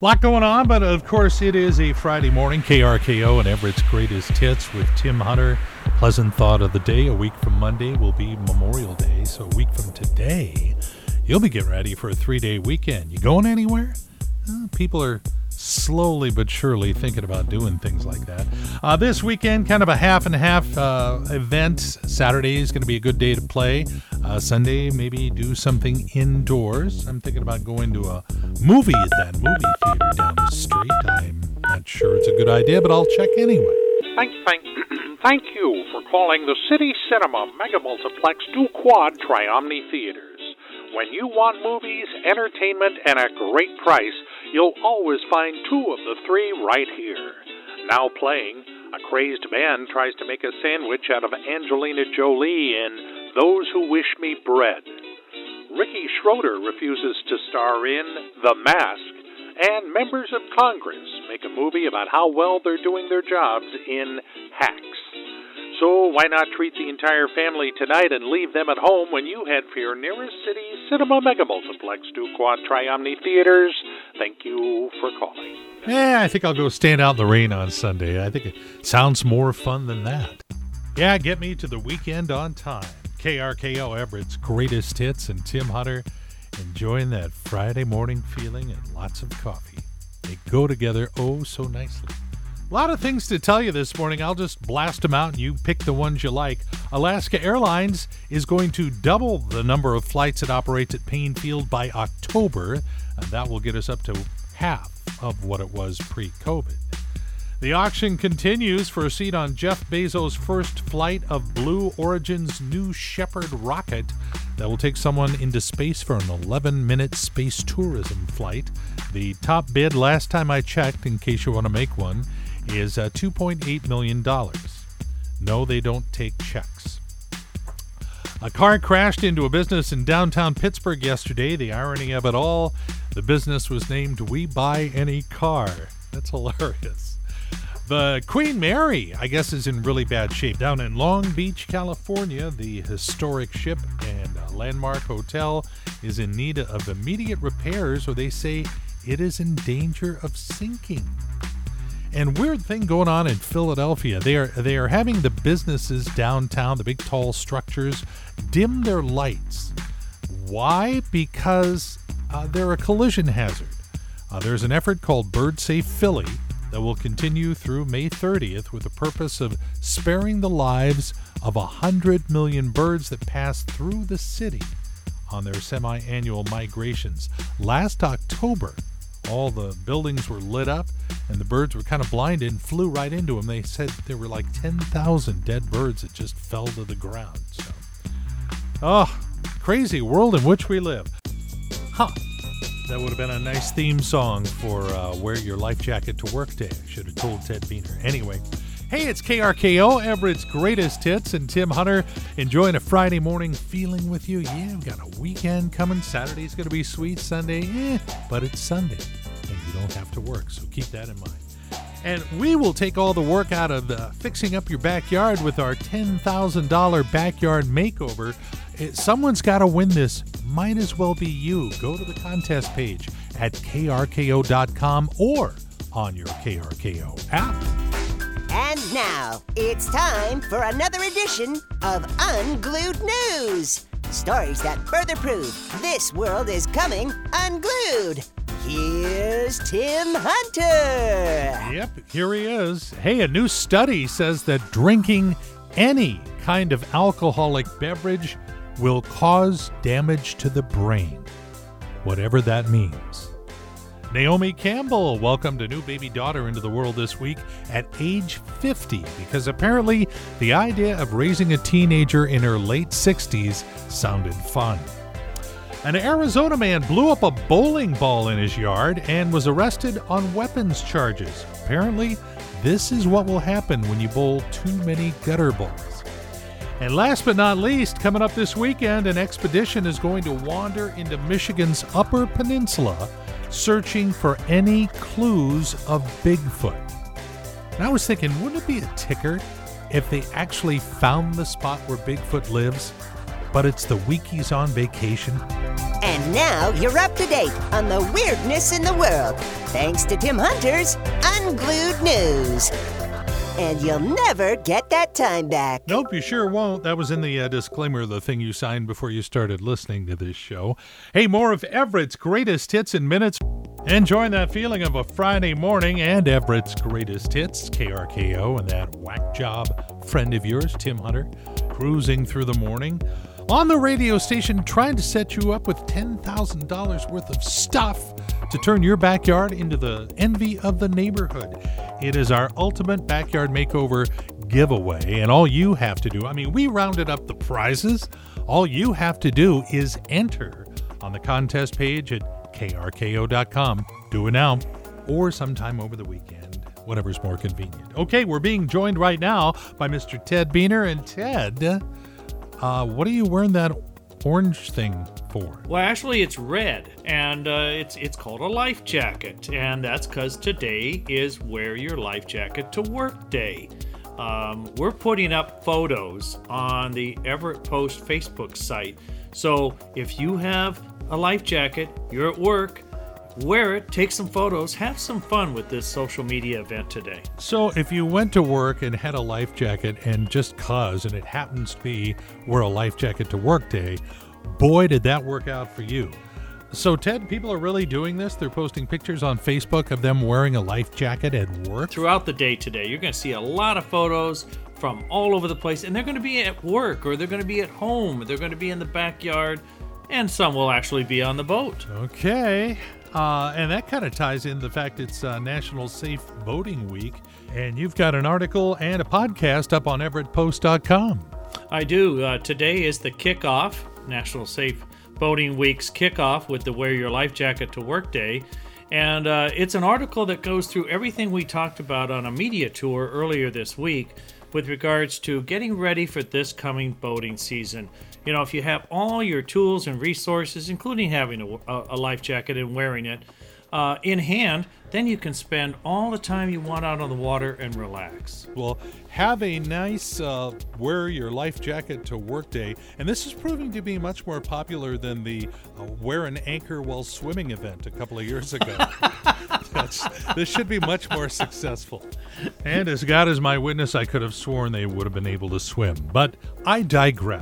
Lot going on, but of course it is a Friday morning. KRKO and Everett's greatest hits with Tim Hunter. Pleasant thought of the day. A week from Monday will be Memorial Day, so a week from today, you'll be getting ready for a three-day weekend. You going anywhere? Uh, people are slowly but surely thinking about doing things like that. Uh, this weekend, kind of a half and half uh, event. Saturday is going to be a good day to play. Uh, Sunday, maybe do something indoors. I'm thinking about going to a movie at that movie theater down the street. I'm not sure it's a good idea, but I'll check anyway. Thank, thank, thank you for calling the City Cinema Mega Multiplex Du Quad Triomni Theaters. When you want movies, entertainment, and a great price, you'll always find two of the three right here. Now playing, a crazed man tries to make a sandwich out of Angelina Jolie in Those Who Wish Me Bread. Ricky Schroder refuses to star in The Mask, and members of Congress make a movie about how well they're doing their jobs in Hacks. So why not treat the entire family tonight and leave them at home when you head for your nearest city cinema mega multiplex to Triomni Theaters? Thank you for calling. Yeah, I think I'll go stand out in the rain on Sunday. I think it sounds more fun than that. Yeah, get me to the weekend on time. KRKO Everett's greatest hits and Tim Hunter enjoying that Friday morning feeling and lots of coffee. They go together oh so nicely. A lot of things to tell you this morning. I'll just blast them out and you pick the ones you like. Alaska Airlines is going to double the number of flights it operates at Paine Field by October, and that will get us up to half of what it was pre COVID. The auction continues for a seat on Jeff Bezos' first flight of Blue Origin's New Shepard rocket that will take someone into space for an 11 minute space tourism flight. The top bid, last time I checked, in case you want to make one, is uh, $2.8 million. No, they don't take checks. A car crashed into a business in downtown Pittsburgh yesterday. The irony of it all, the business was named We Buy Any Car. That's hilarious. The Queen Mary, I guess, is in really bad shape. Down in Long Beach, California, the historic ship and landmark hotel is in need of immediate repairs, or they say it is in danger of sinking. And weird thing going on in Philadelphia. They are they are having the businesses downtown, the big tall structures, dim their lights. Why? Because uh, they're a collision hazard. Uh, there's an effort called Bird Safe Philly that will continue through May 30th with the purpose of sparing the lives of a hundred million birds that pass through the city on their semi-annual migrations. Last October, all the buildings were lit up and the birds were kind of blinded and flew right into them. They said there were like 10,000 dead birds that just fell to the ground. So, oh, crazy world in which we live. Huh. That would have been a nice theme song for uh, Wear Your Life Jacket to Work Day. I should have told Ted Beener. Anyway, hey, it's KRKO, Everett's greatest hits, and Tim Hunter enjoying a Friday morning feeling with you. Yeah, we've got a weekend coming. Saturday's going to be sweet. Sunday, eh, but it's Sunday, and you don't have to work, so keep that in mind. And we will take all the work out of uh, fixing up your backyard with our $10,000 backyard makeover. It, someone's got to win this. Might as well be you. Go to the contest page at krko.com or on your KRKO app. And now it's time for another edition of Unglued News. Stories that further prove this world is coming unglued. Here's Tim Hunter. Yep, here he is. Hey, a new study says that drinking any kind of alcoholic beverage will cause damage to the brain, whatever that means. Naomi Campbell welcomed a new baby daughter into the world this week at age 50 because apparently the idea of raising a teenager in her late 60s sounded fun. An Arizona man blew up a bowling ball in his yard and was arrested on weapons charges. Apparently, this is what will happen when you bowl too many gutter balls. And last but not least, coming up this weekend, an expedition is going to wander into Michigan's Upper Peninsula searching for any clues of Bigfoot. And I was thinking, wouldn't it be a ticker if they actually found the spot where Bigfoot lives, but it's the week he's on vacation. And now you're up to date on the weirdness in the world, thanks to Tim Hunter's Unglued News. And you'll never get that time back. Nope, you sure won't. That was in the uh, disclaimer, the thing you signed before you started listening to this show. Hey, more of Everett's greatest hits in minutes. Enjoying that feeling of a Friday morning and Everett's greatest hits, KRKO, and that whack job friend of yours, Tim Hunter, cruising through the morning on the radio station trying to set you up with $10,000 worth of stuff to turn your backyard into the envy of the neighborhood. It is our ultimate backyard makeover giveaway, and all you have to do I mean, we rounded up the prizes. All you have to do is enter on the contest page at krko.com. Do it now or sometime over the weekend, whatever's more convenient. Okay, we're being joined right now by Mr. Ted Beener. And Ted, uh, what are you wearing that orange thing for? Well, actually, it's red, and uh, it's it's called a life jacket, and that's because today is wear your life jacket to work day. Um, we're putting up photos on the Everett Post Facebook site. So if you have a life jacket, you're at work, wear it, take some photos, have some fun with this social media event today. So, if you went to work and had a life jacket, and just cause, and it happens to be wear a life jacket to work day, boy, did that work out for you. So, Ted, people are really doing this. They're posting pictures on Facebook of them wearing a life jacket at work. Throughout the day today, you're going to see a lot of photos from all over the place, and they're going to be at work, or they're going to be at home, they're going to be in the backyard, and some will actually be on the boat. Okay. Uh, and that kind of ties in the fact it's uh, National Safe Boating Week. And you've got an article and a podcast up on EverettPost.com. I do. Uh, today is the kickoff, National Safe Boating Week's kickoff with the Wear Your Life Jacket to Work Day. And uh, it's an article that goes through everything we talked about on a media tour earlier this week with regards to getting ready for this coming boating season. You know, if you have all your tools and resources, including having a, a life jacket and wearing it, uh, in hand, then you can spend all the time you want out on the water and relax. Well, have a nice uh, wear your life jacket to work day, and this is proving to be much more popular than the uh, wear an anchor while swimming event a couple of years ago. this should be much more successful. And as God is my witness, I could have sworn they would have been able to swim, but I digress.